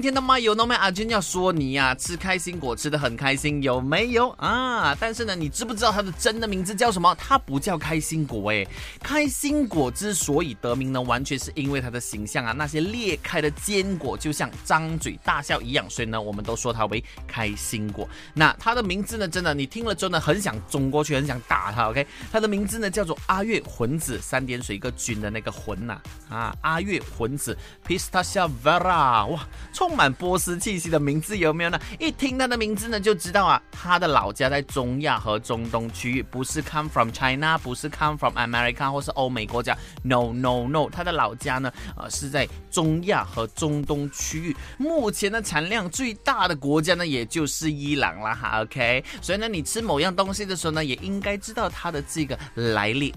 天的麦有 No 麦阿娟要说你呀、吃开心果吃的很开心，有没有啊？但是呢，你知不知道它的真的名字叫什么？它不叫开心果诶，开心果之所以得名呢，完全是因为它的形象啊，那些裂开的坚果就像张嘴大笑一样，所以呢，我们都说它为开心果。那它的名字呢，真的你听了之后呢，很想冲过去，很想打它。OK，它的名字呢叫做阿月魂子，三点水一个菌的那个魂呐啊，阿月魂子 Pistacia vera，哇，充满波斯气息的名字有没有呢？一听他的名字呢，就知道啊，他的老家在中亚和中东区域，不是 come from China，不是 come from America 或是欧美国家，no no no，他的老家呢，呃，是在中亚和中东区域。目前的产量最大的国家呢，也就是伊朗啦哈，OK。所以呢，你吃某样东西的时候呢，也应该知道它的这个来历。